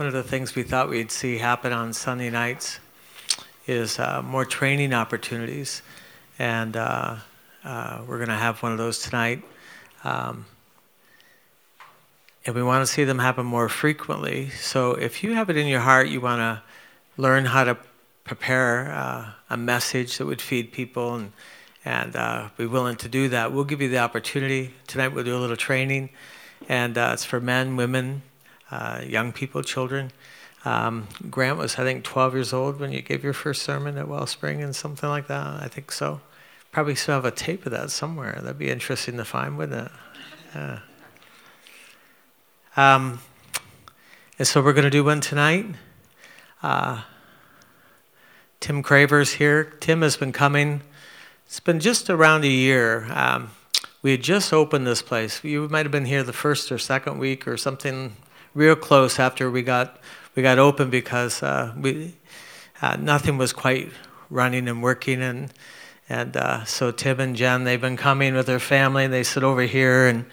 one of the things we thought we'd see happen on Sunday nights is uh, more training opportunities. And uh, uh, we're going to have one of those tonight. Um, and we want to see them happen more frequently. So if you have it in your heart, you want to learn how to prepare uh, a message that would feed people and and uh, be willing to do that. We'll give you the opportunity tonight. We'll do a little training, and uh, it's for men, women, uh, young people, children. Um, Grant was, I think, 12 years old when you gave your first sermon at Wellspring and something like that. I think so. Probably still have a tape of that somewhere. That'd be interesting to find, wouldn't it? Yeah. Um, and so we're going to do one tonight. Uh, Tim Craver's here. Tim has been coming. It's been just around a year. Um, we had just opened this place. You might have been here the first or second week or something real close after we got we got open because uh, we uh, nothing was quite running and working and and uh, so Tim and Jen they've been coming with their family. They sit over here and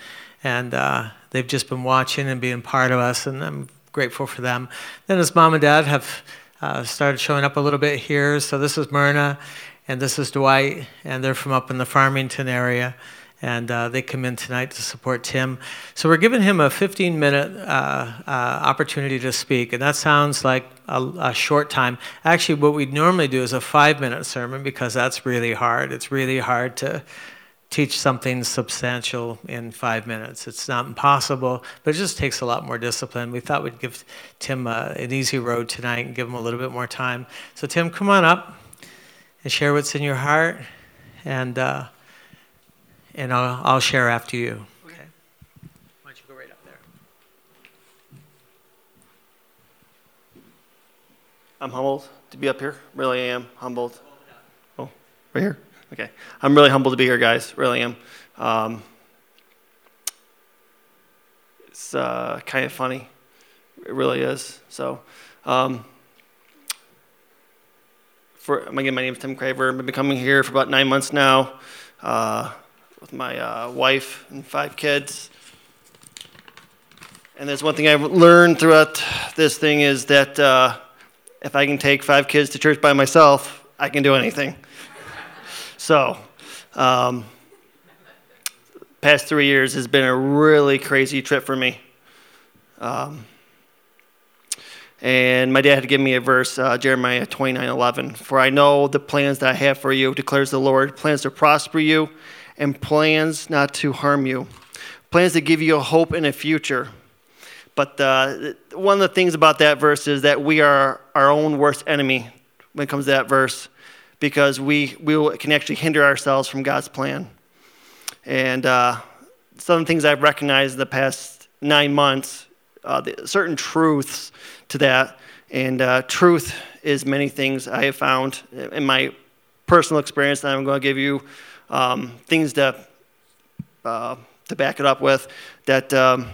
and uh, they've just been watching and being part of us, and I'm grateful for them. Then his mom and dad have uh, started showing up a little bit here. So this is Myrna, and this is Dwight, and they're from up in the Farmington area and uh, they come in tonight to support Tim. So we're giving him a 15 minute uh, uh, opportunity to speak, and that sounds like a, a, short time. Actually, what we'd normally do is a five minute sermon because that's really hard. It's really hard to teach something substantial in five minutes. It's not impossible, but it just takes a lot more discipline. We thought we'd give Tim uh, an easy road tonight and give him a little bit more time. So, Tim, come on up and share what's in your heart. And uh, and I'll, I'll share after you. Okay. Why don't you go right up there? I'm humbled to be up here. Really am humbled. Oh, right here? Okay. I'm really humbled to be here, guys. Really am. Um, it's uh, kind of funny. It really is. So, um, for again, my name is Tim Craver. I've been coming here for about nine months now. Uh, with my uh, wife and five kids. And there's one thing I've learned throughout this thing is that uh, if I can take five kids to church by myself, I can do anything. so, um, past three years has been a really crazy trip for me. Um, and my dad had to give me a verse, uh, Jeremiah 29 11. For I know the plans that I have for you, declares the Lord plans to prosper you and plans not to harm you, plans to give you a hope in a future. But uh, one of the things about that verse is that we are our own worst enemy when it comes to that verse because we, we can actually hinder ourselves from God's plan. And uh, some the things I've recognized in the past nine months, uh, certain truths to that. And uh, truth is many things I have found in my personal experience that I'm going to give you um, things to, uh, to back it up with that um,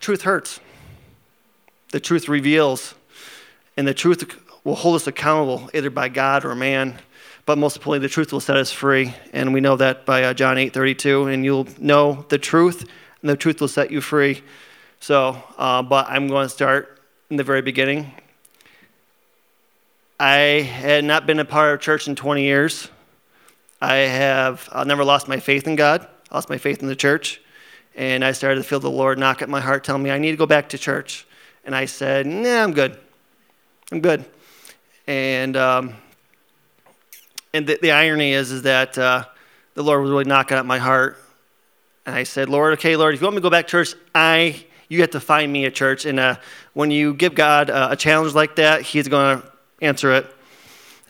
truth hurts. The truth reveals, and the truth will hold us accountable either by God or man. But most importantly, the truth will set us free, and we know that by uh, John 8:32. And you'll know the truth, and the truth will set you free. So, uh, but I'm going to start in the very beginning. I had not been a part of church in 20 years. I have I never lost my faith in God, lost my faith in the church, and I started to feel the Lord knock at my heart, telling me I need to go back to church. And I said, Nah, I'm good. I'm good. And um, and the, the, irony is is that uh, the Lord was really knocking at my heart, and I said, Lord, okay, Lord, if you want me to go back to church, I you have to find me a church. And uh, when you give God a, a challenge like that, He's going to answer it.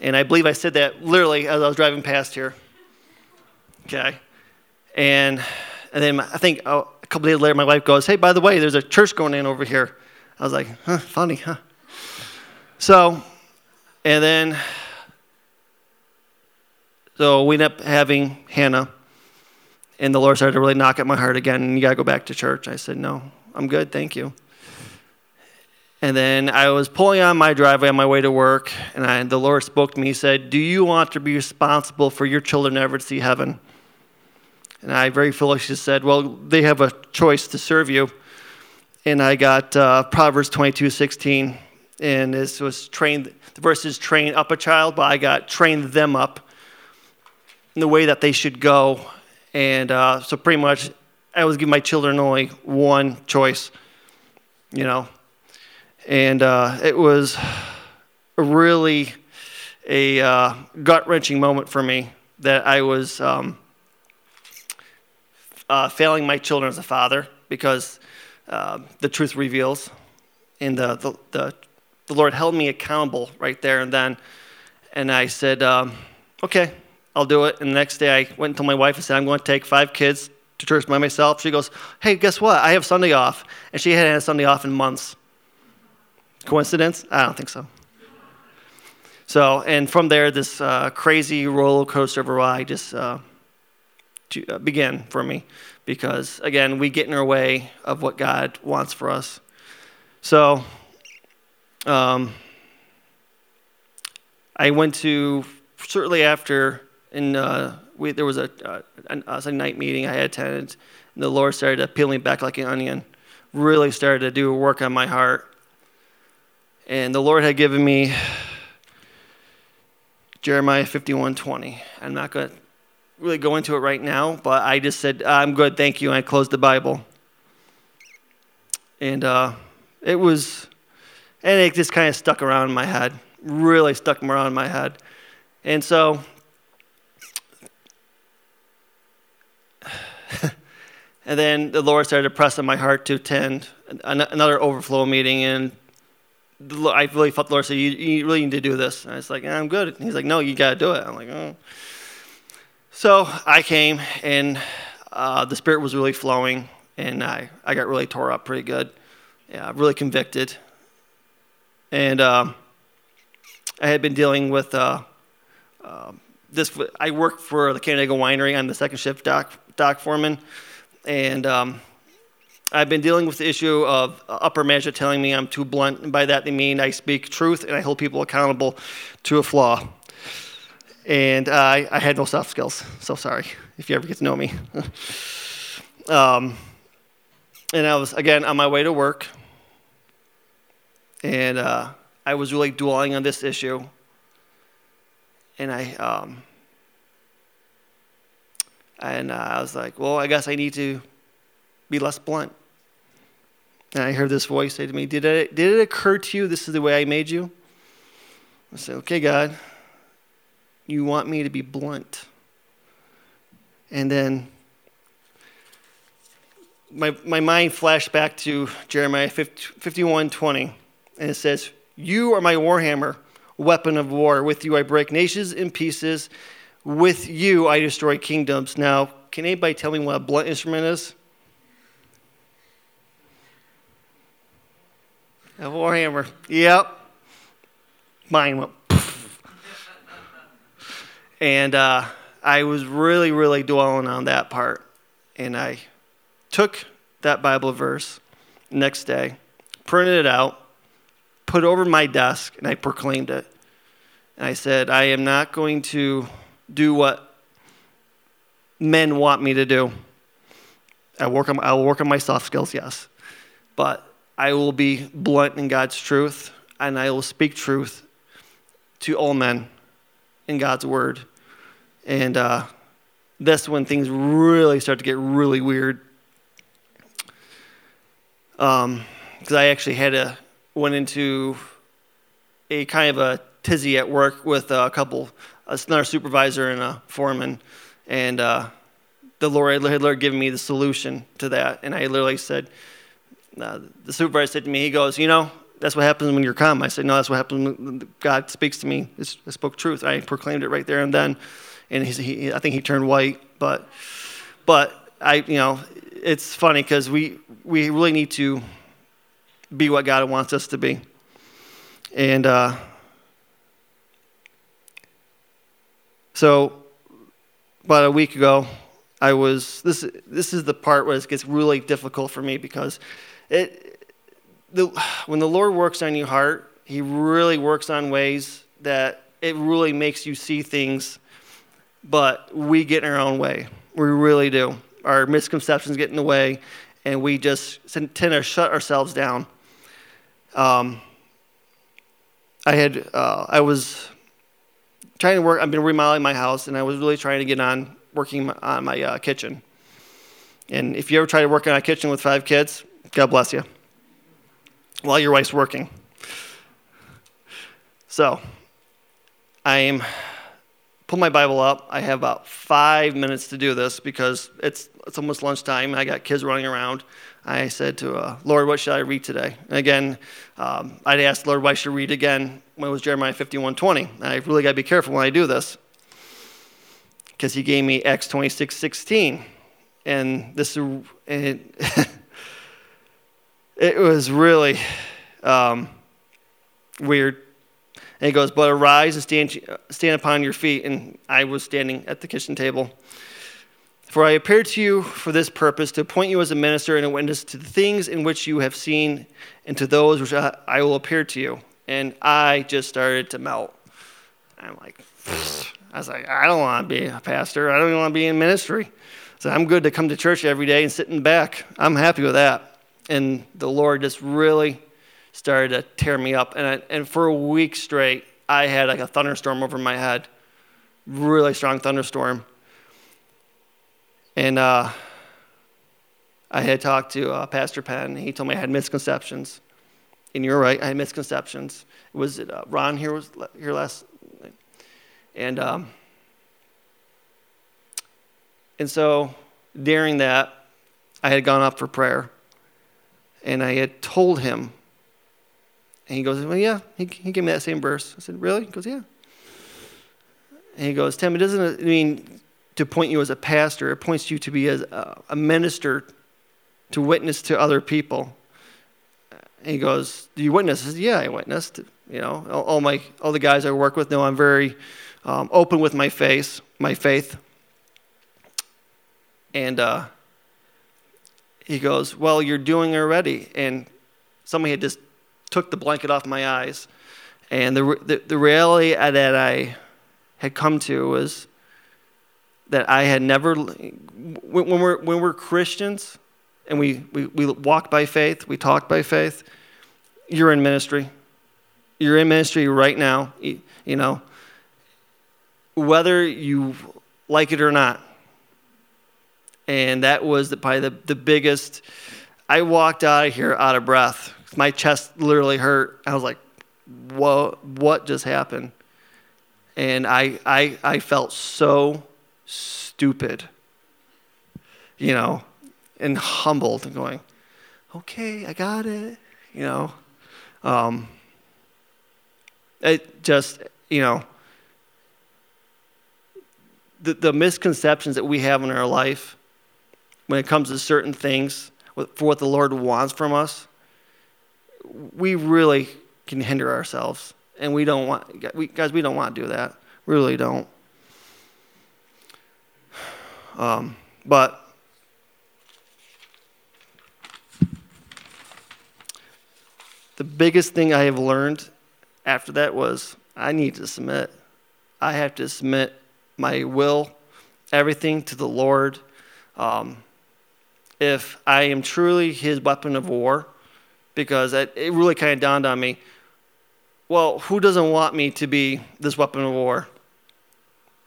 And I believe I said that literally as I was driving past here. Okay. And, and then I think oh, a couple days later, my wife goes, Hey, by the way, there's a church going in over here. I was like, Huh, funny, huh? So, and then, so we ended up having Hannah. And the Lord started to really knock at my heart again. You got to go back to church. I said, No, I'm good. Thank you. And then I was pulling on my driveway on my way to work, and I, the Lord spoke to me. He said, Do you want to be responsible for your children never to see heaven? And I very foolishly said, Well, they have a choice to serve you. and I got uh, Proverbs 22 16. And this was trained, the verse is train up a child, but I got train them up in the way that they should go. And uh, so pretty much I was giving my children only one choice, you know. And uh, it was really a uh, gut wrenching moment for me that I was um, uh, failing my children as a father because uh, the truth reveals. And the, the, the, the, Lord held me accountable right there and then. And I said, um, okay, I'll do it. And the next day I went and told my wife, I said, I'm going to take five kids to church by myself. She goes, hey, guess what? I have Sunday off. And she hadn't had Sunday off in months. Coincidence? I don't think so. So, and from there, this uh, crazy roller coaster of a ride just uh, uh, began for me because, again, we get in our way of what God wants for us. So, um, I went to, shortly after, in, uh, we, there was a, uh, a, a night meeting I had attended, and the Lord started to peel me back like an onion, really started to do work on my heart. And the Lord had given me Jeremiah 51:20. I'm not going to really go into it right now, but I just said, I'm good, thank you, and I closed the Bible. And uh, it was, and it just kind of stuck around in my head, really stuck around in my head. And so, and then the Lord started to press on my heart to attend another overflow meeting, and I really felt the Lord said, you, you really need to do this. And I was like, I'm good. And he's like, no, you got to do it. I'm like, oh. So I came, and uh, the Spirit was really flowing, and I, I got really tore up pretty good. Yeah, really convicted. And um, I had been dealing with uh, uh, this. I work for the Canandaigua Winery. I'm the second shift dock, dock foreman. And um, I've been dealing with the issue of upper management telling me I'm too blunt, and by that they mean I speak truth and I hold people accountable to a flaw. And uh, I, had no soft skills, so sorry if you ever get to know me. um, and I was, again, on my way to work, and uh, I was really dwelling on this issue. And I, um, and uh, I was like, well, I guess I need to be less blunt. And I heard this voice say to me, Did it, did it occur to you this is the way I made you? I said, Okay, God, you want me to be blunt. And then my, my mind flashed back to Jeremiah 51 20, and it says, You are my warhammer, weapon of war. With you I break nations in pieces. With you I destroy kingdoms. Now, can anybody tell me what a blunt instrument is? A warhammer. Yep. Mine went. and uh, I was really, really dwelling on that part. And I took that Bible verse next day, printed it out, put it over my desk, and I proclaimed it. And I said, I am not going to do what men want me to do. I work on, I'll work on my soft skills, yes. But I will be blunt in God's truth, and I will speak truth to all men in God's word. And uh, that's when things really start to get really weird. Because um, I actually had a went into a kind of a tizzy at work with a couple, another supervisor and a foreman, and uh, the Lord had given me the solution to that, and I literally said, uh, the supervisor said to me, he goes, you know, that's what happens when you're calm. I said, no, that's what happens when God speaks to me. I spoke truth. I proclaimed it right there and then. And he, I think he turned white. But, but I, you know, it's funny because we, we really need to be what God wants us to be. And uh, so about a week ago, I was, this, this is the part where it gets really difficult for me because it, the, when the Lord works on your heart, He really works on ways that it really makes you see things, but we get in our own way. We really do. Our misconceptions get in the way, and we just tend to shut ourselves down. Um, I had uh, I was trying to work. I've been remodeling my house, and I was really trying to get on working on my uh, kitchen. And if you ever try to work on a kitchen with five kids, God bless you. While your wife's working. So, I'm pull my Bible up. I have about five minutes to do this because it's it's almost lunchtime. I got kids running around. I said to uh, Lord, what should I read today? And again, um, I'd asked Lord why should I read again when it was Jeremiah 51:20. I really got to be careful when I do this because He gave me Acts 26:16, and this and it, was really um, weird. And he goes, But arise and stand, stand upon your feet. And I was standing at the kitchen table. For I appeared to you for this purpose, to appoint you as a minister and a witness to the things in which you have seen, and to those which I will appear to you. And I just started to melt. I'm like, I was like, I don't want to be a pastor. I don't even want to be in ministry. So I'm good to come to church every day and sit in the back. I'm happy with that. And the Lord just really started to tear me up. And, I, and for a week straight, I had like a thunderstorm over my head, really strong thunderstorm. And uh, I had talked to uh, Pastor Penn. He told me I had misconceptions. And you're right, I had misconceptions. Was it uh, Ron here was here last? And um, and so during that, I had gone up for prayer, and I had told him. And he goes, "Well, yeah." He, he gave me that same verse. I said, "Really?" He goes, "Yeah." And he goes, "Tim, it doesn't mean to point you as a pastor. It points you to be as a, a minister, to witness to other people. And he goes, "Do you witness?" I said, "Yeah, I witnessed. You know, all, all my all the guys I work with know I'm very um, open with my face, my faith." And uh, he goes, "Well, you're doing already." And somebody had just took the blanket off my eyes, and the the, the reality that I had come to was that I had never, when we're, when we're Christians and we, we, we walk by faith, we talk by faith, you're in ministry. You're in ministry right now, you, you know, whether you like it or not. And that was the, probably the, the biggest. I walked out of here out of breath. My chest literally hurt. I was like, whoa, what just happened? And I, I, I felt so stupid, you know, and humbled and going, okay, I got it, you know. Um, it just, you know, the, the misconceptions that we have in our life when it comes to certain things for what the Lord wants from us, we really can hinder ourselves. And we don't want, we, guys, we don't want to do that. We Really don't. Um, but the biggest thing I have learned after that was I need to submit. I have to submit my will, everything to the Lord. Um, if I am truly his weapon of war, because it, it really kind of dawned on me well, who doesn't want me to be this weapon of war?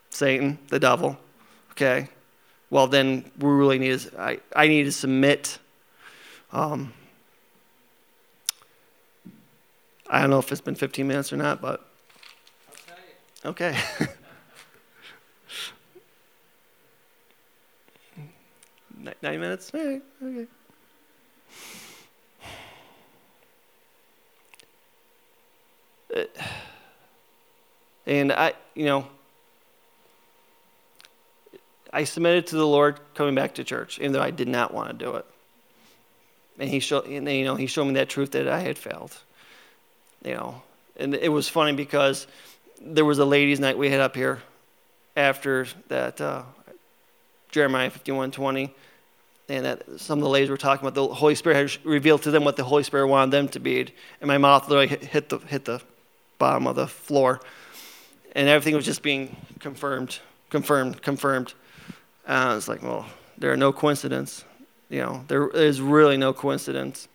Satan, the devil. Okay well, then we really need to, I, I need to submit. Um, I don't know if it's been 15 minutes or not, but. Okay. Nine minutes? Okay. okay. And I, you know, I submitted to the Lord coming back to church, even though I did not want to do it. And he showed, and, you know, he showed me that truth that I had failed. You know, and it was funny because there was a ladies' night we had up here after that uh, Jeremiah 51:20, and that some of the ladies were talking about the Holy Spirit had revealed to them what the Holy Spirit wanted them to be, and my mouth literally hit the hit the bottom of the floor, and everything was just being confirmed, confirmed, confirmed. Uh, it's like, well, there are no coincidences. You know, there is really no coincidence.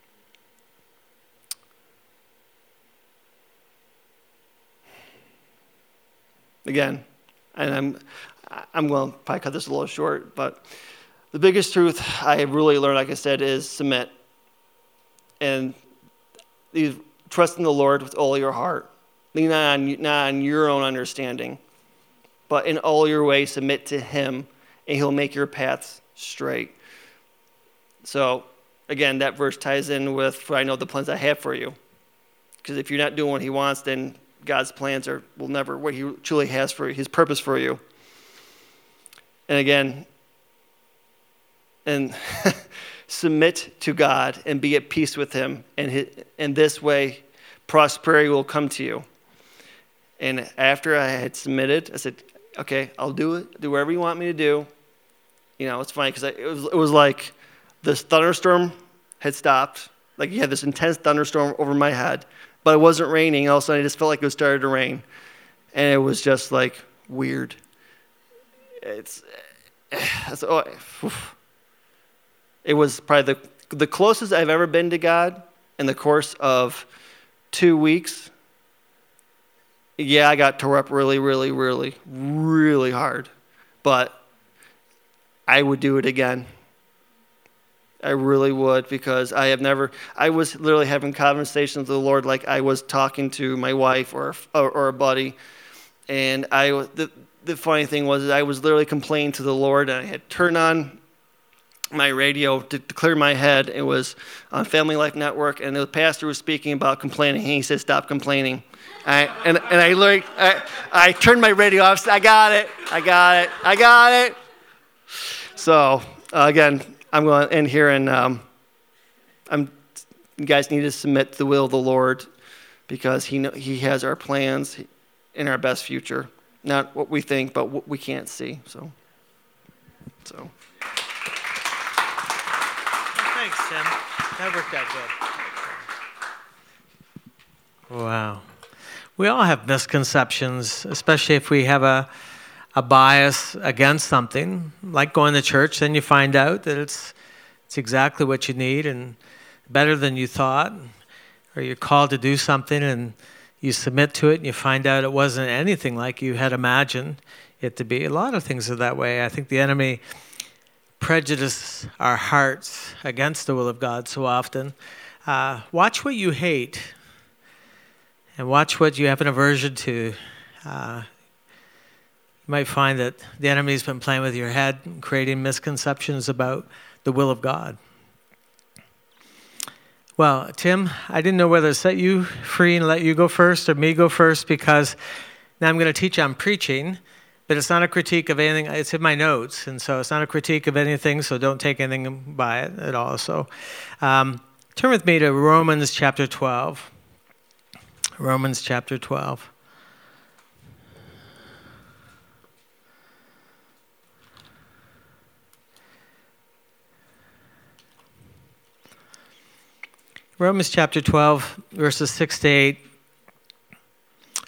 Again, and I'm I'm going to probably cut this a little short, but the biggest truth I have really learned, like I said, is submit. And trust in the Lord with all your heart. Lean not on, not on your own understanding, but in all your ways submit to Him, and He'll make your paths straight. So, again, that verse ties in with, For I know the plans I have for you. Because if you're not doing what He wants, then God's plans are will never what He truly has for His purpose for you. And again, and submit to God and be at peace with Him. And in this way, prosperity will come to you. And after I had submitted, I said, okay, I'll do it. Do whatever you want me to do. You know, it's funny because it was, it was like this thunderstorm had stopped. Like you had this intense thunderstorm over my head, but it wasn't raining. All of a sudden, I just felt like it was started to rain. And it was just like weird. It's, it's oh, it was probably the, the closest I've ever been to God in the course of two weeks. Yeah, I got tore up really, really, really, really hard. But I would do it again. I really would because I have never, I was literally having conversations with the Lord like I was talking to my wife or, or, or a buddy. And I, the, the funny thing was, I was literally complaining to the Lord, and I had turned on my radio to, to, clear my head. It was on Family Life Network, and the pastor was speaking about complaining. He said, "Stop complaining." I, and, and I, like, I, I turned my radio off. I got it. I got it. I got it. So uh, again, I'm going to end here, and um, I'm. You guys need to submit to the will of the Lord, because He know, He has our plans in our best future not what we think, but what we can't see. So, so. Well, thanks, Tim. That worked out good. Wow. We all have misconceptions, especially if we have a, a bias against something, like going to church, then you find out that it's, it's exactly what you need and better than you thought, or you're called to do something and you submit to it and you find out it wasn't anything like you had imagined it to be. A lot of things are that way. I think the enemy prejudices our hearts against the will of God so often. Uh, watch what you hate and watch what you have an aversion to. Uh, you might find that the enemy's been playing with your head, creating misconceptions about the will of God. Well, Tim, I didn't know whether to set you free and let you go first or me go first because now I'm going to teach on preaching, but it's not a critique of anything. It's in my notes, and so it's not a critique of anything, so don't take anything by it at all. So um, turn with me to Romans chapter 12. Romans chapter 12. Romans chapter 12, verses 6 to 8,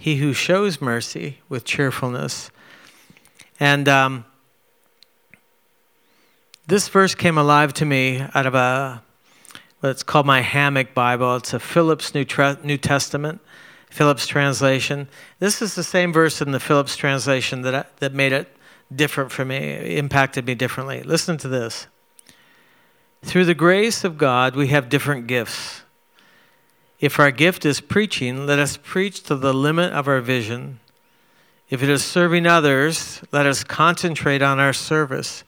he who shows mercy with cheerfulness. And um, this verse came alive to me out of a what's called my hammock Bible. It's a Phillips New, New Testament, Phillips translation. This is the same verse in the Phillips translation that, I, that made it different for me, impacted me differently. Listen to this. Through the grace of God, we have different gifts. If our gift is preaching, let us preach to the limit of our vision. If it is serving others, let us concentrate on our service.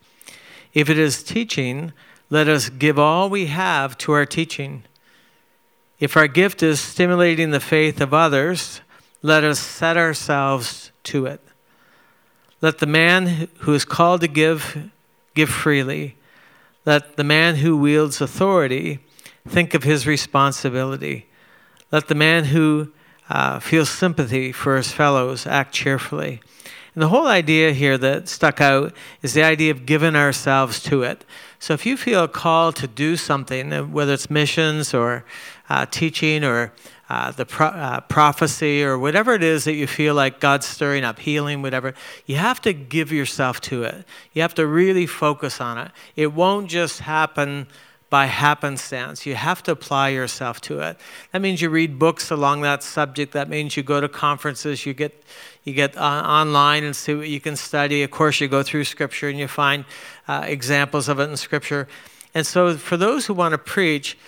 If it is teaching, let us give all we have to our teaching. If our gift is stimulating the faith of others, let us set ourselves to it. Let the man who is called to give give freely. Let the man who wields authority think of his responsibility. Let the man who uh, feels sympathy for his fellows act cheerfully. And the whole idea here that stuck out is the idea of giving ourselves to it. So if you feel called to do something, uh, whether it's missions or uh, teaching or uh, the pro- uh, prophecy or whatever it is that you feel like God's stirring up, healing, whatever, you have to give yourself to it. You have to really focus on it. It won't just happen by happenstance. You have to apply yourself to it. That means you read books along that subject. That means you go to conferences. You get you get uh, online and see what you can study. Of course, you go through Scripture and you find uh, examples of it in Scripture. And so, for those who want to preach,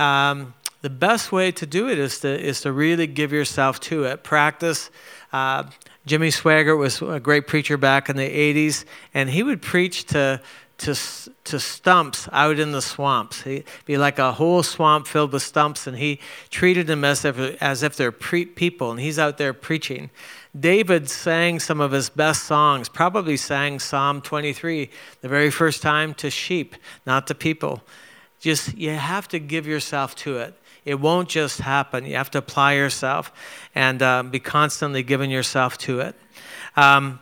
um, the best way to do it is to is to really give yourself to it. Practice. Uh, Jimmy Swaggart was a great preacher back in the 80s, and he would preach to to, to stumps out in the swamps. He'd be like a whole swamp filled with stumps, and he treated them as if, as if they're pre- people, and he's out there preaching. David sang some of his best songs, probably sang Psalm 23 the very first time to sheep, not to people. Just, you have to give yourself to it. It won't just happen. You have to apply yourself and um, be constantly giving yourself to it. Um,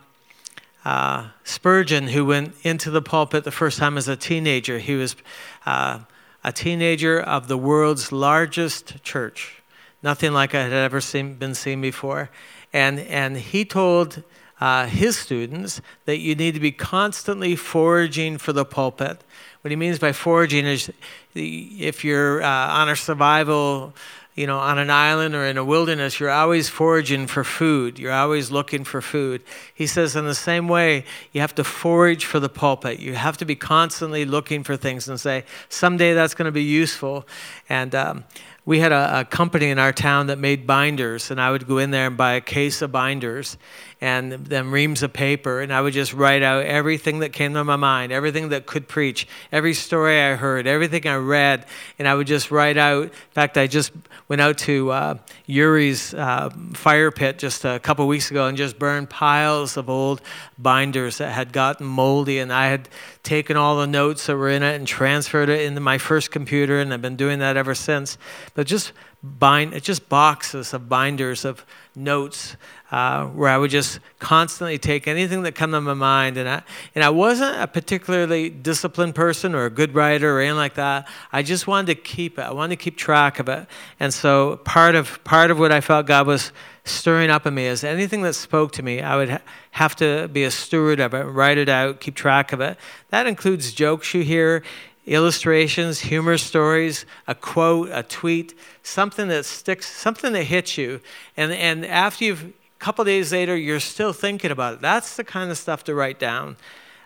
uh, Spurgeon, who went into the pulpit the first time as a teenager, he was uh, a teenager of the world's largest church. Nothing like it had ever seen, been seen before. And, and he told uh, his students that you need to be constantly foraging for the pulpit. What he means by foraging is if you're uh, on a survival you know, on an island or in a wilderness, you're always foraging for food. You're always looking for food. He says, in the same way, you have to forage for the pulpit. You have to be constantly looking for things and say, someday that's going to be useful. And um, we had a, a, company in our town that made binders, and I would go in there and buy a case of binders and then reams of paper, and I would just write out everything that came to my mind, everything that could preach, every story I heard, everything I read, and I would just write out. In fact, I just went out to uh, Yuri's uh, fire pit just a couple weeks ago and just burned piles of old binders that had gotten moldy, and I had taken all the notes that were in it and transferred it into my first computer, and I've been doing that ever since. But just bind, just boxes of binders of notes uh, where I would just constantly take anything that came to my mind. And I, and I wasn't a particularly disciplined person or a good writer or anything like that. I just wanted to keep it. I wanted to keep track of it. And so part of, part of what I felt God was stirring up in me is anything that spoke to me, I would ha- have to be a steward of it, write it out, keep track of it. That includes jokes you hear illustrations, humor stories, a quote, a tweet, something that sticks, something that hits you. And, and after you've, a couple days later, you're still thinking about it. That's the kind of stuff to write down.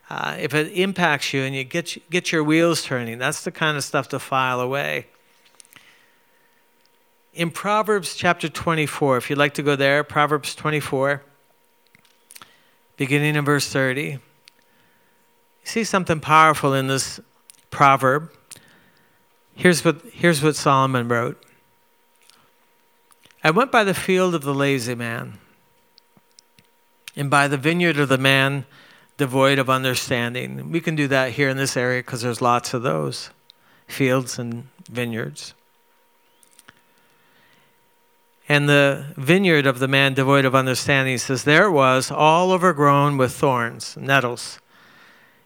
Uh, if it impacts you and you get, get your wheels turning, that's the kind of stuff to file away. In Proverbs chapter 24, if you'd like to go there, Proverbs 24, beginning in verse 30, you see something powerful in this proverb. Here's what, here's what Solomon wrote I went by the field of the lazy man, and by the vineyard of the man devoid of understanding. We can do that here in this area because there's lots of those fields and vineyards. And the vineyard of the man devoid of understanding says, There it was, all overgrown with thorns, nettles.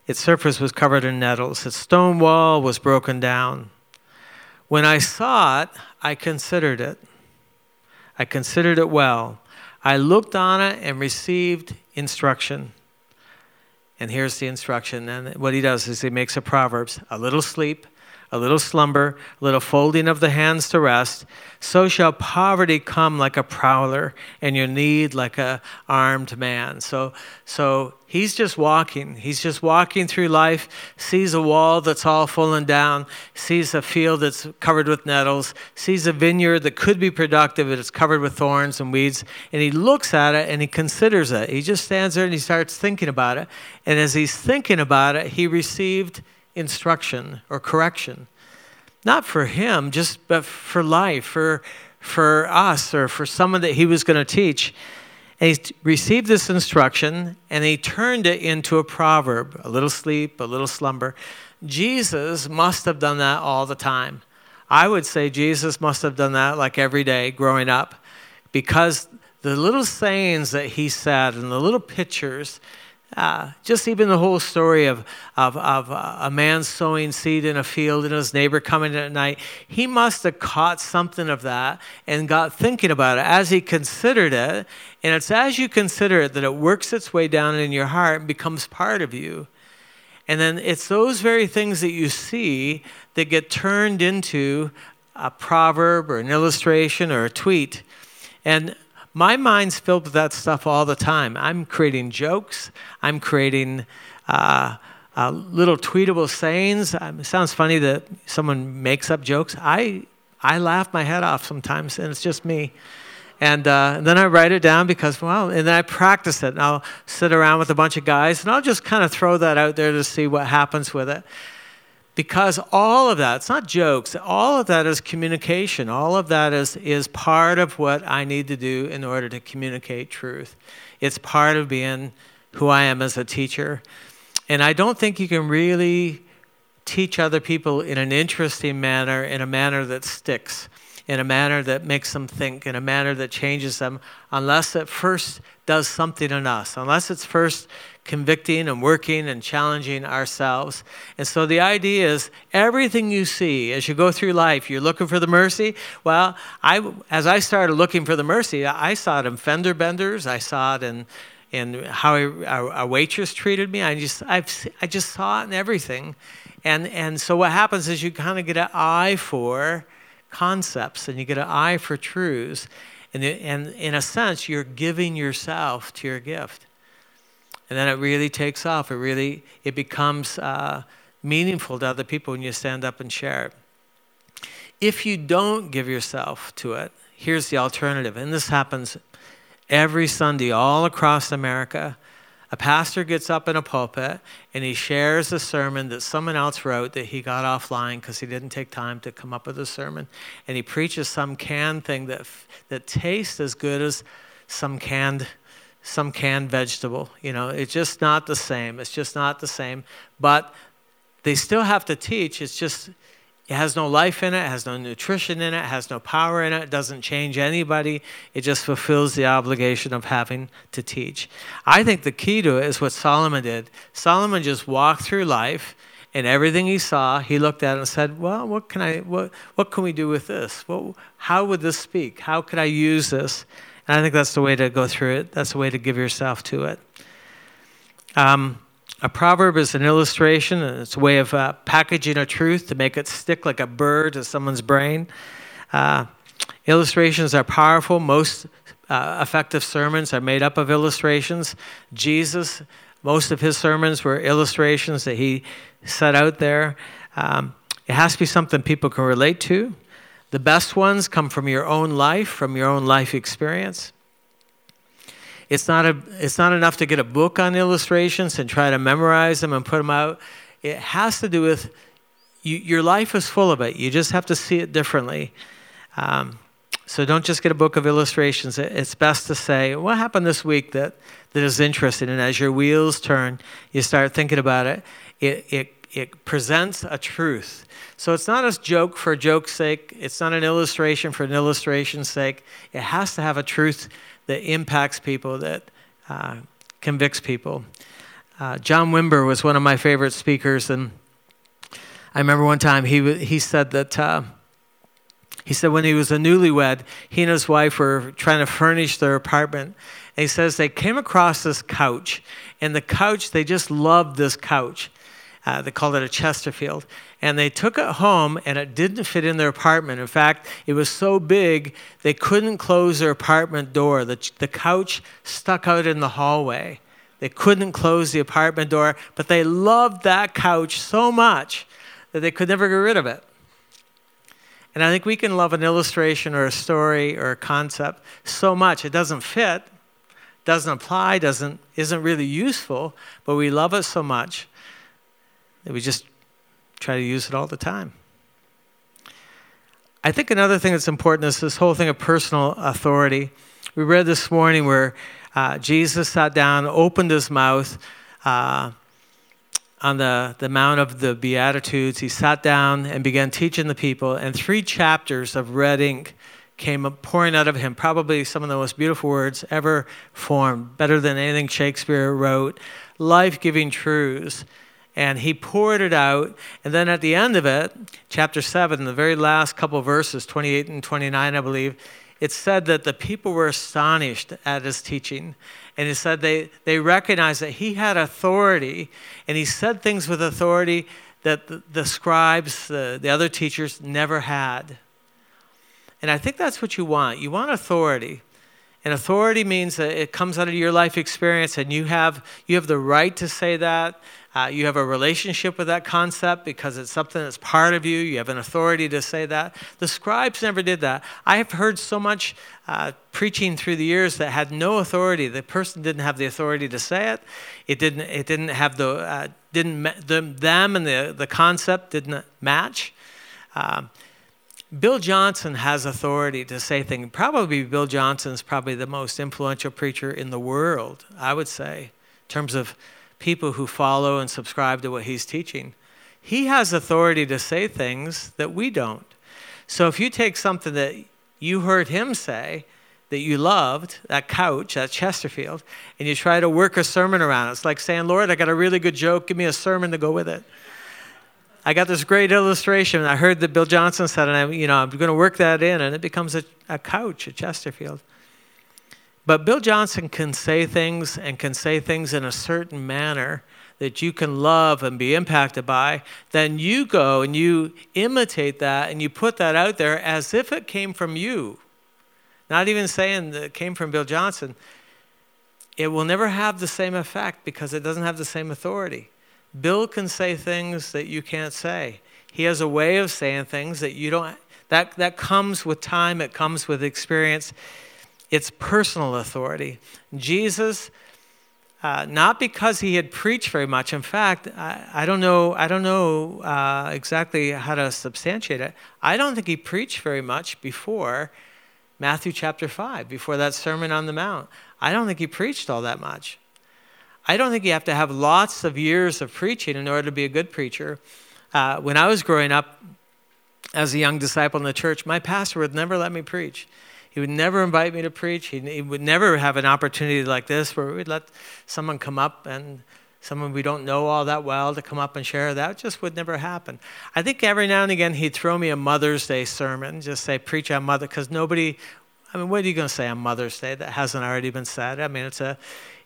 Its surface was covered in nettles. Its stone wall was broken down. When I saw it, I considered it. I considered it well. I looked on it and received instruction. And here's the instruction. And what he does is he makes a proverbs a little sleep, a little slumber, a little folding of the hands to rest. So shall poverty come like a prowler, and your need like a armed man. So, so he's just walking. He's just walking through life, sees a wall that's all fallen down, sees a field that's covered with nettles, sees a vineyard that could be productive, but it's covered with thorns and weeds, and he looks at it and he considers it. He just stands there and he starts thinking about it. And as he's thinking about it, he received instruction or correction. Not for him, just but for life, for, for us, or for someone that he was going to teach. And he received this instruction and he turned it into a proverb a little sleep, a little slumber. Jesus must have done that all the time. I would say Jesus must have done that like every day growing up because the little sayings that he said and the little pictures, uh, just even the whole story of, of, of uh, a man sowing seed in a field and his neighbor coming in at night, he must have caught something of that and got thinking about it as he considered it. And it's as you consider it that it works its way down in your heart and becomes part of you. And then it's those very things that you see that get turned into a proverb or an illustration or a tweet. And my mind's filled with that stuff all the time. I'm creating jokes, I'm creating uh, uh, little tweetable sayings. Um, it sounds funny that someone makes up jokes. I, I laugh my head off sometimes, and it's just me. And, uh, and then I write it down because, well, and then I practice it. And I'll sit around with a bunch of guys, and I'll just kind of throw that out there to see what happens with it because all of that, it's not jokes, all of that is communication. All of that is, is part of what I need to do in order to communicate truth. It's part of being who I am as a teacher. And I don't think you can really teach other people in an interesting manner, in a manner that sticks, in a manner that makes them think, in a manner that changes them, unless it first does something in us, unless it's first convicting and working and challenging ourselves. And so the idea is everything you see as you go through life, you're looking for the mercy. Well, I, as I started looking for the mercy, I saw it in fender benders. I saw it in, in how a, a waitress treated me. I just, I've, I just saw it in everything. And, and so what happens is you kind of get an eye for concepts and you get an eye for truths. And, and in a sense, you're giving yourself to your gift and then it really takes off. It really it becomes uh, meaningful to other people when you stand up and share it. If you don't give yourself to it, here's the alternative, and this happens every Sunday all across America. A pastor gets up in a pulpit and he shares a sermon that someone else wrote that he got offline because he didn't take time to come up with a sermon. And he preaches some canned thing that, that tastes as good as some canned some canned vegetable. You know, it's just not the same. It's just not the same. But they still have to teach. It's just, it has no life in it, it has no nutrition in it, it has no power in it, it doesn't change anybody. It just fulfills the obligation of having to teach. I think the key to it is what Solomon did. Solomon just walked through life. And everything he saw, he looked at it and said, "Well, what can I? What, what can we do with this? What, how would this speak? How could I use this?" And I think that's the way to go through it. That's the way to give yourself to it. Um, a proverb is an illustration, and it's a way of uh, packaging a truth to make it stick like a burr to someone's brain. Uh, illustrations are powerful. Most uh, effective sermons are made up of illustrations. Jesus, most of his sermons were illustrations that he set out there. Um, it has to be something people can relate to. The best ones come from your own life, from your own life experience. It's not, a, it's not enough to get a book on illustrations and try to memorize them and put them out. It has to do with you, your life is full of it. You just have to see it differently. Um, so don't just get a book of illustrations. It's best to say, what happened this week that, that is interesting? And as your wheels turn, you start thinking about it. It, it, it presents a truth so it's not a joke for joke's sake. It's not an illustration for an illustration's sake. It has to have a truth that impacts people, that uh, convicts people. Uh, John Wimber was one of my favorite speakers, and I remember one time he he said that. Uh, he said when he was a newlywed, he and his wife were trying to furnish their apartment. And he says they came across this couch, and the couch, they just loved this couch. Uh, they called it a Chesterfield. And they took it home, and it didn't fit in their apartment. In fact, it was so big, they couldn't close their apartment door. The, the couch stuck out in the hallway. They couldn't close the apartment door, but they loved that couch so much that they could never get rid of it. And I think we can love an illustration or a story or a concept so much. It doesn't fit, doesn't apply, doesn't, isn't really useful, but we love it so much that we just try to use it all the time. I think another thing that's important is this whole thing of personal authority. We read this morning where uh, Jesus sat down, opened his mouth uh, on the, the Mount of the Beatitudes, he sat down and began teaching the people, and three chapters of red ink came pouring out of him, probably some of the most beautiful words ever formed, better than anything Shakespeare wrote, life giving truths. And he poured it out. And then at the end of it, chapter 7, the very last couple verses, 28 and 29, I believe, it said that the people were astonished at his teaching. And it said they, they recognized that he had authority, and he said things with authority that the, the scribes, the, the other teachers, never had. And I think that's what you want. You want authority. And authority means that it comes out of your life experience, and you have, you have the right to say that. Uh, you have a relationship with that concept because it's something that's part of you. You have an authority to say that. The scribes never did that. I have heard so much uh, preaching through the years that had no authority. The person didn't have the authority to say it. It didn't. It didn't have the. Uh, didn't the, them and the the concept didn't match. Um, Bill Johnson has authority to say things. Probably Bill Johnson is probably the most influential preacher in the world, I would say, in terms of people who follow and subscribe to what he's teaching. He has authority to say things that we don't. So if you take something that you heard him say that you loved, that couch, that Chesterfield, and you try to work a sermon around it, it's like saying, Lord, I got a really good joke, give me a sermon to go with it. I got this great illustration. I heard that Bill Johnson said, and I, you know, I'm going to work that in, and it becomes a, a couch, a Chesterfield. But Bill Johnson can say things and can say things in a certain manner that you can love and be impacted by. Then you go and you imitate that and you put that out there as if it came from you. Not even saying that it came from Bill Johnson. It will never have the same effect because it doesn't have the same authority. Bill can say things that you can't say. He has a way of saying things that you don't, that, that comes with time, it comes with experience. It's personal authority. Jesus, uh, not because he had preached very much. In fact, I, I don't know, I don't know uh, exactly how to substantiate it. I don't think he preached very much before Matthew chapter 5, before that Sermon on the Mount. I don't think he preached all that much. I don't think you have to have lots of years of preaching in order to be a good preacher. Uh, when I was growing up as a young disciple in the church, my pastor would never let me preach. He would never invite me to preach. He, he would never have an opportunity like this where we'd let someone come up and someone we don't know all that well to come up and share. That just would never happen. I think every now and again he'd throw me a Mother's Day sermon, just say, preach on Mother, because nobody, I mean, what are you going to say on Mother's Day that hasn't already been said? I mean, it's a,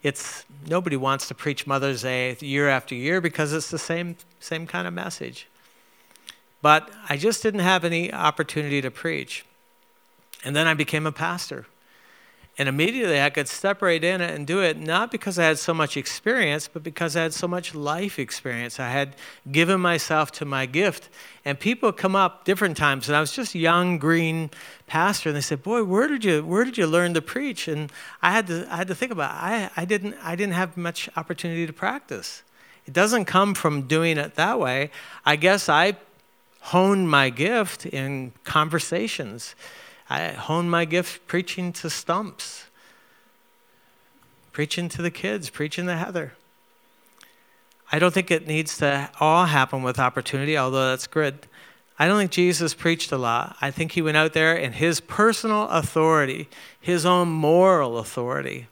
it's nobody wants to preach Mother's Day year after year because it's the same same kind of message. But I just didn't have any opportunity to preach. And then I became a pastor. And immediately I could step right in and do it, not because I had so much experience, but because I had so much life experience. I had given myself to my gift. And people come up different times, and I was just young, green pastor, and they said, Boy, where did you, where did you learn to preach? And I had to, I had to think about it. I, I, didn't, I didn't have much opportunity to practice. It doesn't come from doing it that way. I guess I honed my gift in conversations I honed my gift preaching to stumps, preaching to the kids, preaching to Heather. I don't think it needs to all happen with opportunity, although that's good. I don't think Jesus preached a lot. I think he went out there in his personal authority, his own moral authority.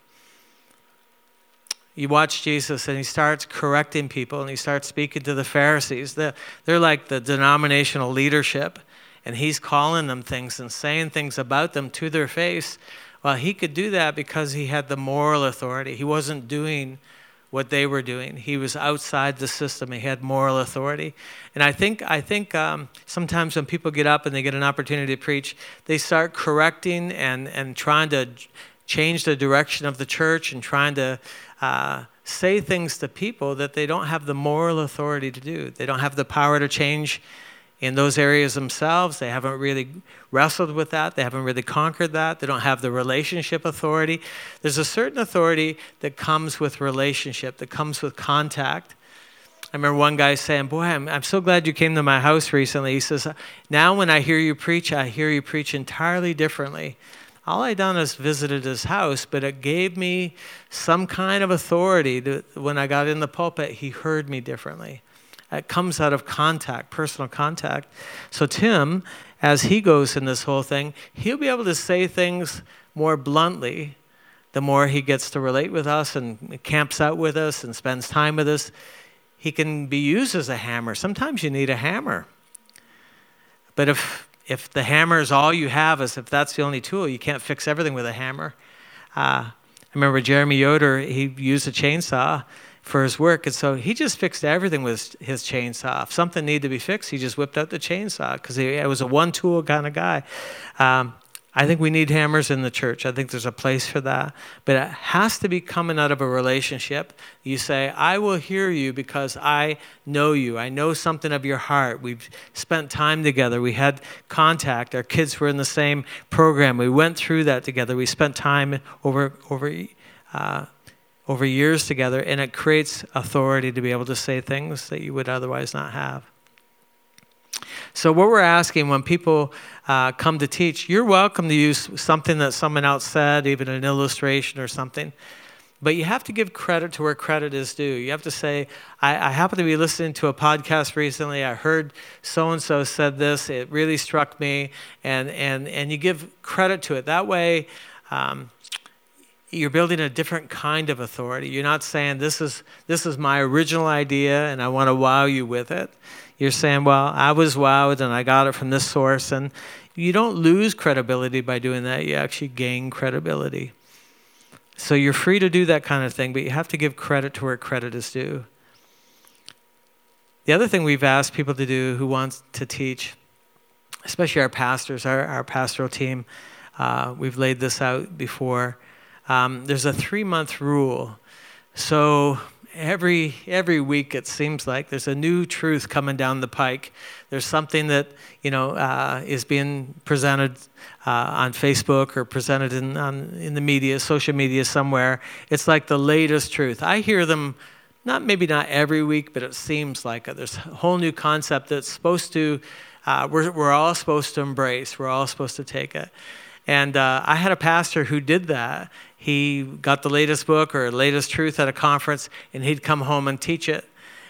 You watch Jesus and he starts correcting people and he starts speaking to the Pharisees. They're, like the denominational leadership and he's calling them things and saying things about them to their face. Well, he could do that because he had the moral authority. He wasn't doing what they were doing. He was outside the system. He had moral authority. And I think, I think um, sometimes when people get up and they get an opportunity to preach, they start correcting and, and trying to change the direction of the church and trying to uh, say things to people that they don't have the moral authority to do. They don't have the power to change in those areas themselves. They haven't really wrestled with that. They haven't really conquered that. They don't have the relationship authority. There's a certain authority that comes with relationship, that comes with contact. I remember one guy saying, Boy, I'm, I'm so glad you came to my house recently. He says, Now when I hear you preach, I hear you preach entirely differently. all I done is visited his house, but it gave me some kind of authority. To, when I got in the pulpit, he heard me differently. It comes out of contact, personal contact. So Tim, as he goes in this whole thing, he'll be able to say things more bluntly the more he gets to relate with us and camps out with us and spends time with us. He can be used as a hammer. Sometimes you need a hammer. But if if the hammer is all you have, is if that's the only tool, you can't fix everything with a hammer. Uh, I remember Jeremy Yoder, he used a chainsaw for his work, and so he just fixed everything with his chainsaw. If something needed to be fixed, he just whipped out the chainsaw because he was a one tool kind of guy. Um, I think we need hammers in the church. I think there's a place for that. But it has to be coming out of a relationship. You say, I will hear you because I know you. I know something of your heart. We've spent time together. We had contact. Our kids were in the same program. We went through that together. We spent time over, over, uh, over years together, and it creates authority to be able to say things that you would otherwise not have. So, what we're asking when people uh, come to teach, you're welcome to use something that someone else said, even an illustration or something. But you have to give credit to where credit is due. You have to say, I, I happen to be listening to a podcast recently. I heard so and so said this. It really struck me. And, and, and you give credit to it. That way, um, you're building a different kind of authority. You're not saying, this is, this is my original idea and I want to wow you with it. You're saying, well, I was wowed and I got it from this source. And you don't lose credibility by doing that, you actually gain credibility. So you're free to do that kind of thing, but you have to give credit to where credit is due. The other thing we've asked people to do who want to teach, especially our pastors, our, our pastoral team, uh, we've laid this out before. Um, there's a three month rule. So every every week it seems like there's a new truth coming down the pike. There's something that you know uh, is being presented uh, on Facebook or presented in on, in the media, social media somewhere. It's like the latest truth. I hear them. Not maybe not every week, but it seems like it. There's a whole new concept that's supposed to, uh, we're, we're all supposed to embrace. We're all supposed to take it. And uh, I had a pastor who did that, he got the latest book or latest truth at a conference, and he'd come home and teach it.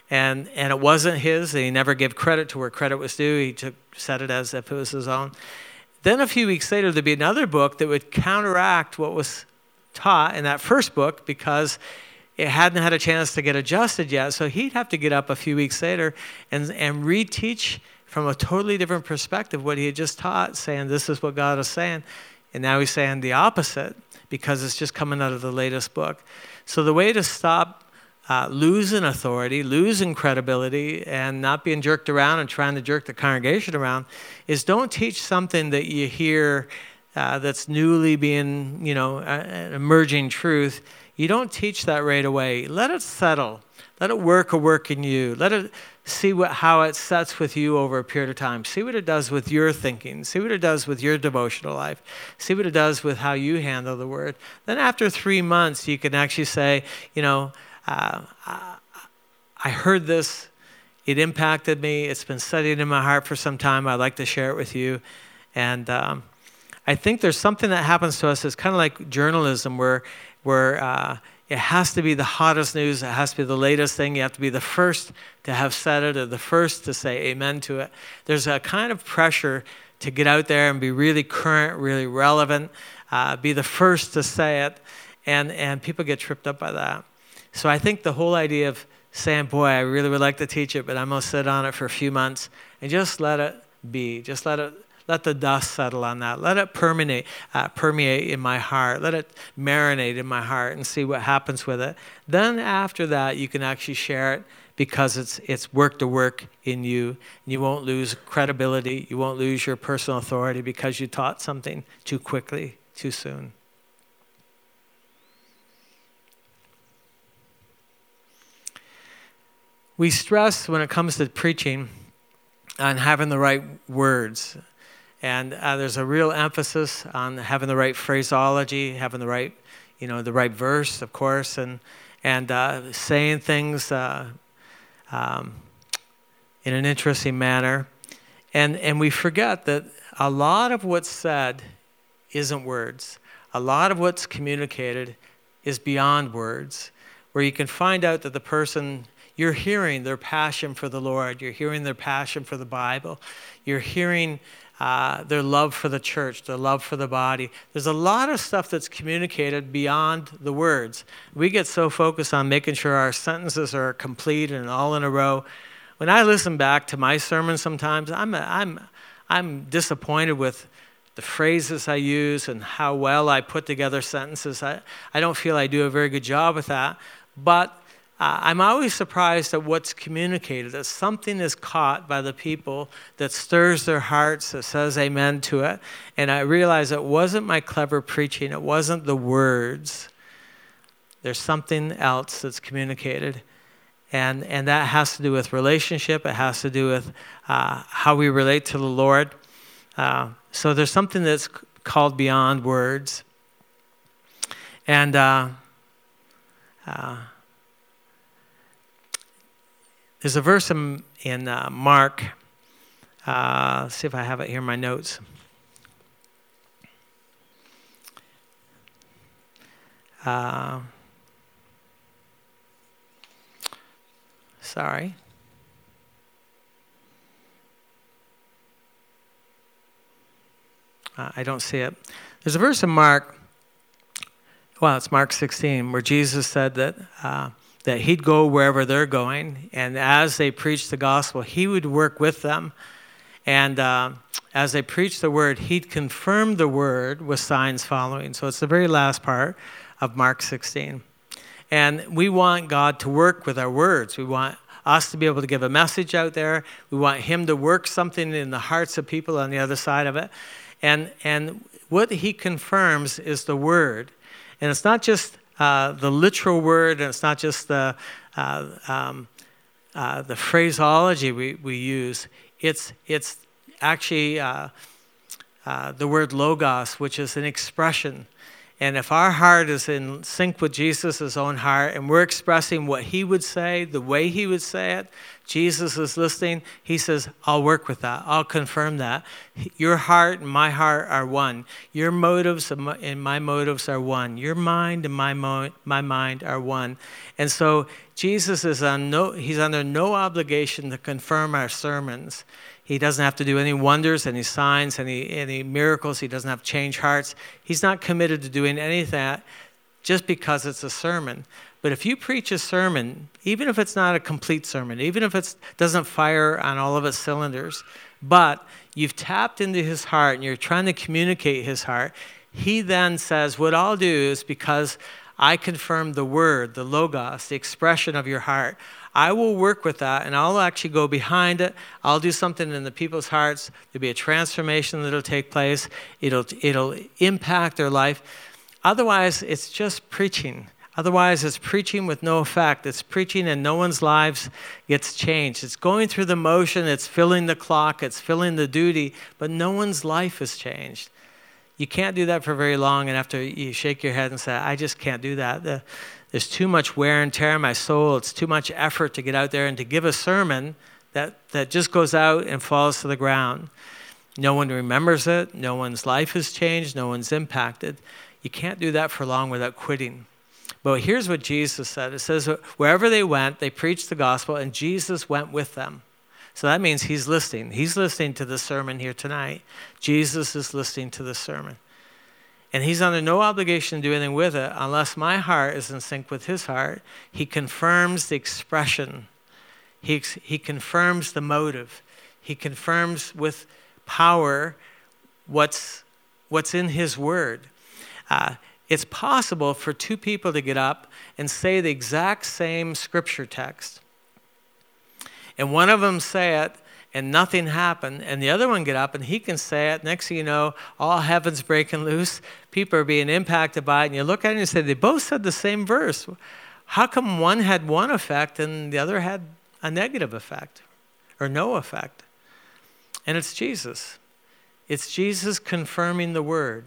And, and it wasn't his, and he never gave credit to where credit was due. He took, said it as if it was his own. Then a few weeks later, there'd be another book that would counteract what was taught in that first book because it hadn't had a chance to get adjusted yet. So he'd have to get up a few weeks later and, and reteach from a totally different perspective what he had just taught, saying, This is what God is saying. And now he's saying the opposite because it's just coming out of the latest book. So the way to stop uh, losing authority, losing credibility, and not being jerked around and trying to jerk the congregation around is don't teach something that you hear uh, that's newly being, you know, an emerging truth. You don't teach that right away. Let it settle. Let it work a work in you. Let it see what, how it sets with you over a period of time. See what it does with your thinking. See what it does with your devotional life. See what it does with how you handle the word. Then after three months, you can actually say, you know, uh, I heard this. It impacted me. It's been studied in my heart for some time. I'd like to share it with you. And um, I think there's something that happens to us. It's kind of like journalism, where where uh, it has to be the hottest news. It has to be the latest thing. You have to be the first to have said it or the first to say amen to it. There's a kind of pressure to get out there and be really current, really relevant, uh, be the first to say it, and, and people get tripped up by that. So I think the whole idea of saying, boy, I really would like to teach it, but I'm going to sit on it for a few months and just let it be. Just let it let the dust settle on that. Let it permeate, uh, permeate in my heart. Let it marinate in my heart and see what happens with it. Then after that, you can actually share it because it's it's work to work in you. You won't lose credibility. You won't lose your personal authority because you taught something too quickly, too soon. We stress when it comes to preaching on having the right words. And uh, there's a real emphasis on having the right phraseology, having the right, you know, the right verse, of course, and and uh, saying things uh, um, in an interesting manner. And and we forget that a lot of what's said isn't words. A lot of what's communicated is beyond words, where you can find out that the person you're hearing their passion for the Lord, you're hearing their passion for the Bible, you're hearing uh, their love for the church, their love for the body. There's a lot of stuff that's communicated beyond the words. We get so focused on making sure our sentences are complete and all in a row. When I listen back to my sermon sometimes, I'm, I'm, I'm disappointed with the phrases I use and how well I put together sentences. I, I don't feel I do a very good job with that. But uh, I'm always surprised at what's communicated, that something is caught by the people that stirs their hearts, that says amen to it. And I realize it wasn't my clever preaching, it wasn't the words. There's something else that's communicated. And, and that has to do with relationship, it has to do with uh, how we relate to the Lord. Uh, so there's something that's called beyond words. And uh, uh there's a verse in, in uh, Mark. Uh, see if I have it here in my notes. Uh, sorry. Uh, I don't see it. There's a verse in Mark, well, it's Mark 16, where Jesus said that uh, that he'd go wherever they're going. And as they preached the gospel, he would work with them. And uh, as they preached the word, he'd confirm the word with signs following. So it's the very last part of Mark 16. And we want God to work with our words. We want us to be able to give a message out there. We want Him to work something in the hearts of people on the other side of it. And, and what He confirms is the Word. And it's not just uh, the literal word, and it's not just the, uh, um, uh, the phraseology we, we use. It's, it's actually uh, uh, the word logos, which is an expression. And if our heart is in sync with Jesus' own heart and we're expressing what he would say, the way he would say it, Jesus is listening. He says, I'll work with that. I'll confirm that. Your heart and my heart are one. Your motives and my motives are one. Your mind and my, mo- my mind are one. And so Jesus is on no, he's under no obligation to confirm our sermons. He doesn't have to do any wonders, any signs, any, any miracles. He doesn't have to change hearts. He's not committed to doing any of that just because it's a sermon. But if you preach a sermon, even if it's not a complete sermon, even if it doesn't fire on all of its cylinders, but you've tapped into his heart and you're trying to communicate his heart, he then says, What I'll do is because I confirm the word, the logos, the expression of your heart, I will work with that and I'll actually go behind it. I'll do something in the people's hearts. There'll be a transformation that'll take place, it'll, it'll impact their life. Otherwise, it's just preaching. Otherwise, it's preaching with no effect. It's preaching and no one's lives gets changed. It's going through the motion, it's filling the clock, it's filling the duty, but no one's life is changed. You can't do that for very long, and after you shake your head and say, I just can't do that. The, there's too much wear and tear on my soul. It's too much effort to get out there and to give a sermon that, that just goes out and falls to the ground. No one remembers it. No one's life has changed. No one's impacted. You can't do that for long without quitting. But here's what Jesus said it says, wherever they went, they preached the gospel, and Jesus went with them. So that means he's listening. He's listening to the sermon here tonight. Jesus is listening to the sermon. And he's under no obligation to do anything with it unless my heart is in sync with his heart. He confirms the expression, he, he confirms the motive, he confirms with power what's, what's in his word. Uh, it's possible for two people to get up and say the exact same scripture text. And one of them say it and nothing happened, and the other one get up and he can say it. Next thing you know, all heaven's breaking loose. People are being impacted by it, and you look at it and you say, they both said the same verse. How come one had one effect and the other had a negative effect or no effect? And it's Jesus. It's Jesus confirming the word.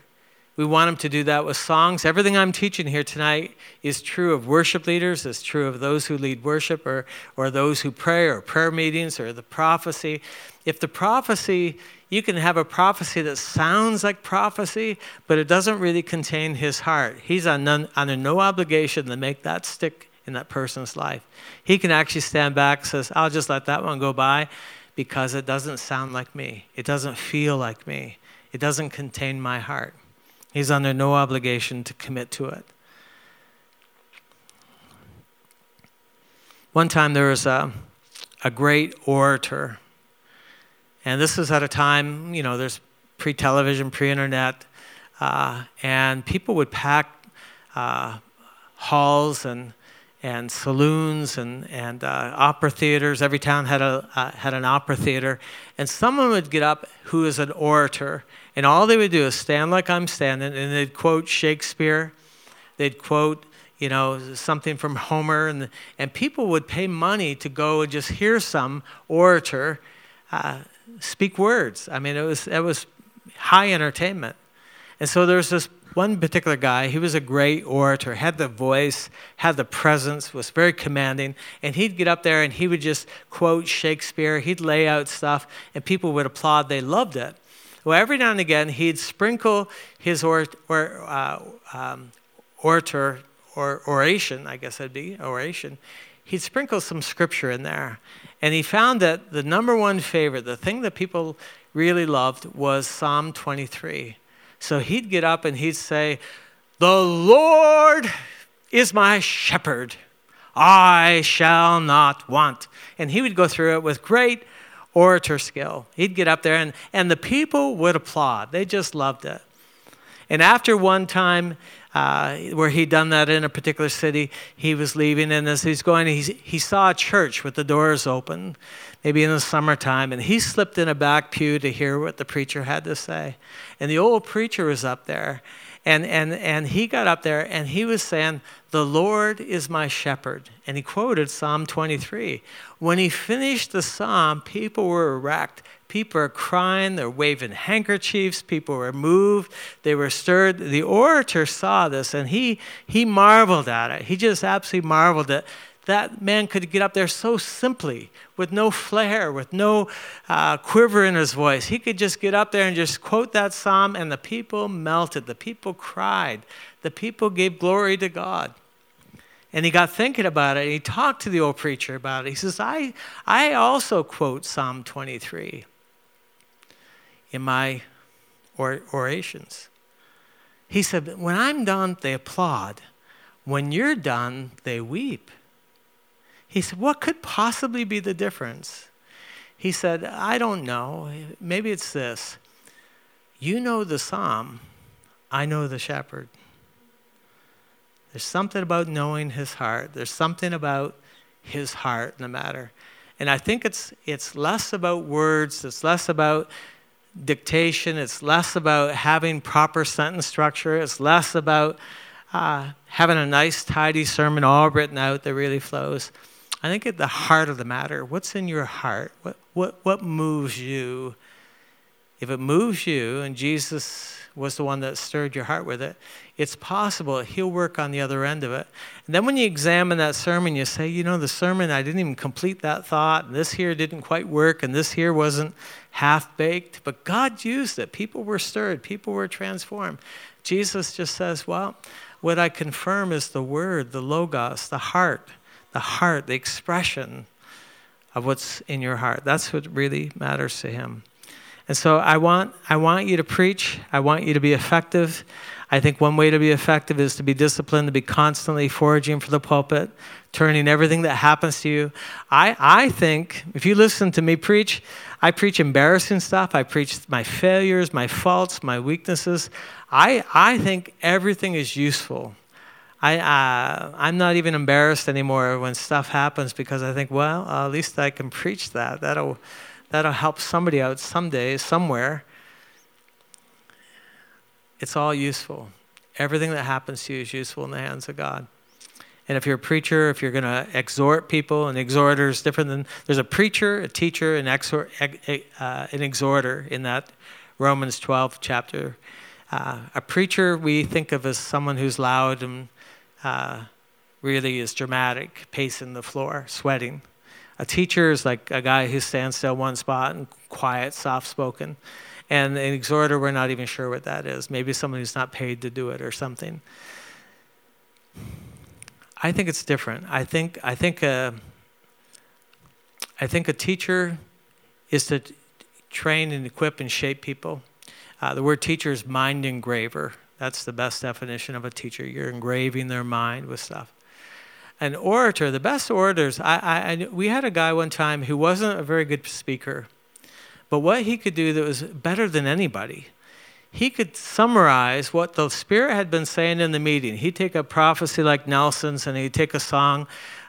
We want them to do that with songs. Everything I'm teaching here tonight is true of worship leaders, it's true of those who lead worship or, or those who pray or prayer meetings or the prophecy. If the prophecy, you can have a prophecy that sounds like prophecy, but it doesn't really contain his heart. He's under no obligation to make that stick in that person's life. He can actually stand back and says, I'll just let that one go by because it doesn't sound like me. It doesn't feel like me. It doesn't contain my heart. He's under no obligation to commit to it. One time there was a, a great orator, and this was at a time, you know, there's pre television, pre internet, uh, and people would pack uh, halls and and saloons and, and uh, opera theaters. Every town had, a, uh, had an opera theater. And someone would get up who is an orator, and all they would do is stand like I'm standing, and they'd quote Shakespeare. They'd quote, you know, something from Homer, and, and people would pay money to go and just hear some orator uh, speak words. I mean, it was, it was high entertainment. And so there was this one particular guy, he was a great orator, had the voice, had the presence, was very commanding, and he'd get up there and he would just quote Shakespeare, he'd lay out stuff, and people would applaud. They loved it. Well, every now and again, he'd sprinkle his or, or, uh, um, orator or oration, I guess it'd be oration. He'd sprinkle some scripture in there, and he found that the number one favorite, the thing that people really loved, was Psalm 23. So he'd get up and he'd say, The Lord is my shepherd. I shall not want. And he would go through it with great orator skill. He'd get up there and, and the people would applaud. They just loved it. And after one time uh, where he'd done that in a particular city, he was leaving, and as he's going, he, he saw a church with the doors open maybe in the summertime, and he slipped in a back pew to hear what the preacher had to say. And the old preacher was up there, and, and, and he got up there and he was saying, The Lord is my shepherd. And he quoted Psalm 23. When he finished the psalm, people were erect. People are crying, they're waving handkerchiefs, people were moved, they were stirred. The orator saw this and he, he marveled at it. He just absolutely marveled at that man could get up there so simply, with no flair, with no uh, quiver in his voice. He could just get up there and just quote that psalm, and the people melted. The people cried. The people gave glory to God. And he got thinking about it, and he talked to the old preacher about it. He says, I, I also quote Psalm 23 in my or- orations. He said, When I'm done, they applaud. When you're done, they weep. He said, What could possibly be the difference? He said, I don't know. Maybe it's this. You know the psalm, I know the shepherd. There's something about knowing his heart. There's something about his heart in the matter. And I think it's, it's less about words, it's less about dictation, it's less about having proper sentence structure, it's less about uh, having a nice, tidy sermon all written out that really flows. I think at the heart of the matter, what's in your heart? What, what, what moves you? If it moves you, and Jesus was the one that stirred your heart with it, it's possible He'll work on the other end of it. And then when you examine that sermon, you say, you know, the sermon, I didn't even complete that thought, and this here didn't quite work, and this here wasn't half baked, but God used it. People were stirred, people were transformed. Jesus just says, well, what I confirm is the word, the logos, the heart the heart, the expression of what's in your heart. That's what really matters to him. And so I want, I want you to preach. I want you to be effective. I think one way to be effective is to be disciplined, to be constantly foraging for the pulpit, turning everything that happens to you. I, I think if you listen to me preach, I preach embarrassing stuff. I preach my failures, my faults, my weaknesses. I, I think everything is useful. I, uh, I'm not even embarrassed anymore when stuff happens because I think, well, uh, at least I can preach that. That'll, that'll help somebody out someday, somewhere. It's all useful. Everything that happens to you is useful in the hands of God. And if you're a preacher, if you're going to exhort people, an exhorter is different than there's a preacher, a teacher, an, exhort, uh, an exhorter in that Romans 12 chapter. Uh, a preacher we think of as someone who's loud and uh, really is dramatic, pacing the floor, sweating. A teacher is like a guy who stands still one spot and quiet, soft spoken. And an exhorter, we're not even sure what that is. Maybe someone who's not paid to do it or something. I think it's different. I think I think a, I think a teacher is to train and equip and shape people. Uh, the word teacher is mind engraver. That's the best definition of a teacher. You're engraving their mind with stuff. An orator, the best orators, I, I, we had a guy one time who wasn't a very good speaker, but what he could do that was better than anybody he could summarize what the Spirit had been saying in the meeting. He'd take a prophecy like Nelson's and he'd take a song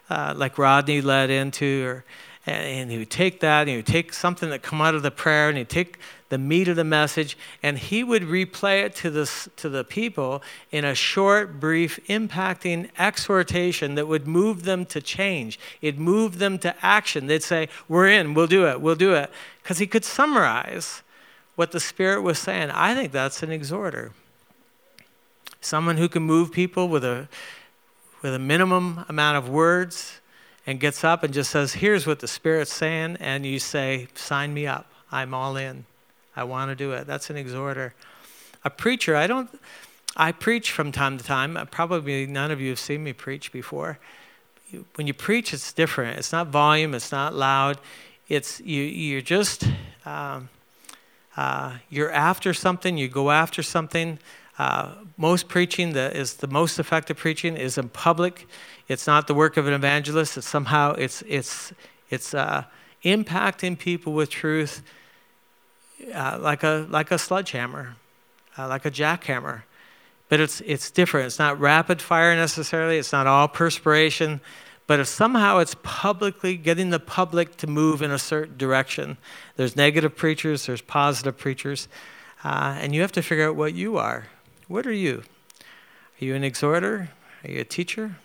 uh, like Rodney led into, or, and he would take that and he would take something that come out of the prayer and he'd take the meat of the message and he would replay it to the, to the people in a short, brief, impacting exhortation that would move them to change. It moved them to action. They'd say, We're in, we'll do it, we'll do it. Because he could summarize what the Spirit was saying. I think that's an exhorter. Someone who can move people with a, with a minimum amount of words and gets up and just says, Here's what the Spirit's saying. And you say, Sign me up. I'm all in. I want to do it. That's an exhorter. A preacher, I don't, I preach from time to time. Probably none of you have seen me preach before. When you preach, it's different. It's not volume, it's not loud. It's, you, you're just, um, uh, you're after something, you go after something. Uh, most preaching that is the most effective preaching is in public. It's not the work of an evangelist. It's somehow it's it's it's uh, impacting people with truth, uh, like a like a sledgehammer, uh, like a jackhammer. But it's it's different. It's not rapid fire necessarily. It's not all perspiration. But if somehow it's publicly getting the public to move in a certain direction, there's negative preachers, there's positive preachers, uh, and you have to figure out what you are. What are you? Are you an exhorter? Are you a teacher?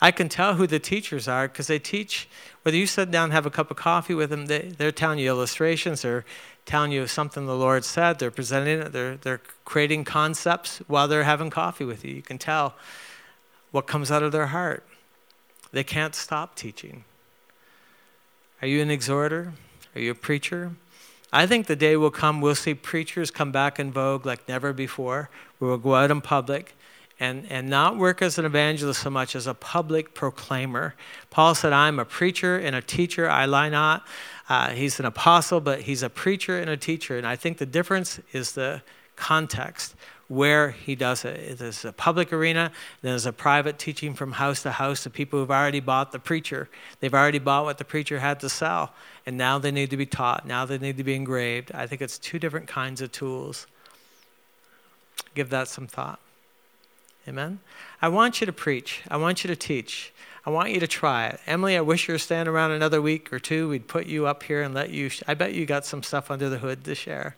I can tell who the teachers are because they teach, whether you sit down and have a cup of coffee with them, they, they're telling you illustrations, they're telling you something the Lord said, they're presenting it, they're, they're creating concepts while they're having coffee with you. You can tell what comes out of their heart. They can't stop teaching. Are you an exhorter? Are you a preacher? I think the day will come we'll see preachers come back in vogue like never before. We will go out in public and, and not work as an evangelist so much as a public proclaimer. Paul said, I'm a preacher and a teacher, I lie not. Uh, he's an apostle, but he's a preacher and a teacher. And I think the difference is the context where he does it. There's a public arena, there's a private teaching from house to house to people who've already bought the preacher. They've already bought what the preacher had to sell, and now they need to be taught. Now they need to be engraved. I think it's two different kinds of tools. Give that some thought. Amen? I want you to preach, I want you to teach. I want you to try it. Emily, I wish you were staying around another week or two. We'd put you up here and let you. Sh- I bet you got some stuff under the hood to share.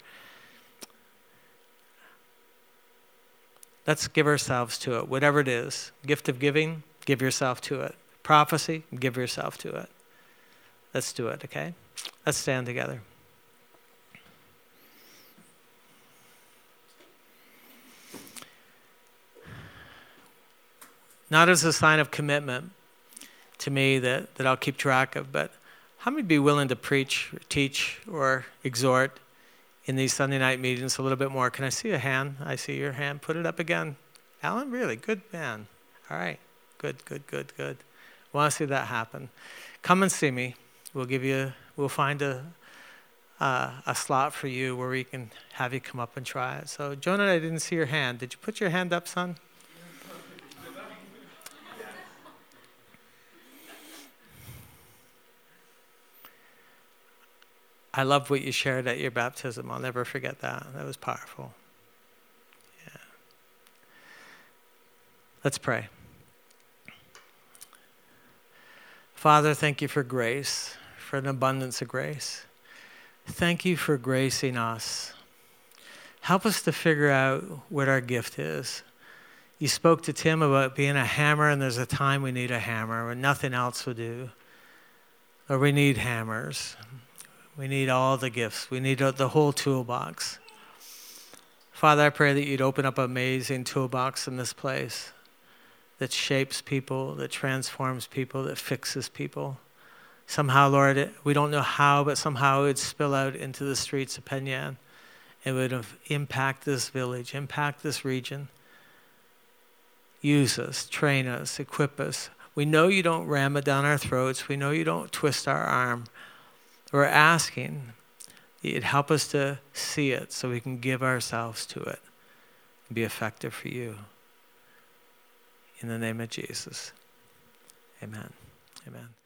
Let's give ourselves to it, whatever it is. Gift of giving, give yourself to it. Prophecy, give yourself to it. Let's do it, okay? Let's stand together. Not as a sign of commitment to me that, that I'll keep track of, but how many be willing to preach, or teach, or exhort in these Sunday night meetings a little bit more. Can I see a hand? I see your hand. Put it up again. Alan, really? Good man. All right. Good, good, good, good. Want to see that happen. Come and see me. We'll give you, we'll find a, uh, a slot for you where we can have you come up and try it. So, Jonah, I didn't see your hand. Did you put your hand up, son? I love what you shared at your baptism. I'll never forget that. That was powerful. Yeah. Let's pray. Father, thank you for grace, for an abundance of grace. Thank you for gracing us. Help us to figure out what our gift is. You spoke to Tim about being a hammer, and there's a time we need a hammer when nothing else will do. Or we need hammers. We need all the gifts. We need the whole toolbox. Father, I pray that you'd open up an amazing toolbox in this place that shapes people, that transforms people, that fixes people. Somehow, Lord, we don't know how, but somehow it would spill out into the streets of Penn Yan. It would impact this village, impact this region. Use us, train us, equip us. We know you don't ram it down our throats. We know you don't twist our arm. We're asking you'd help us to see it so we can give ourselves to it and be effective for you. In the name of Jesus. Amen. Amen.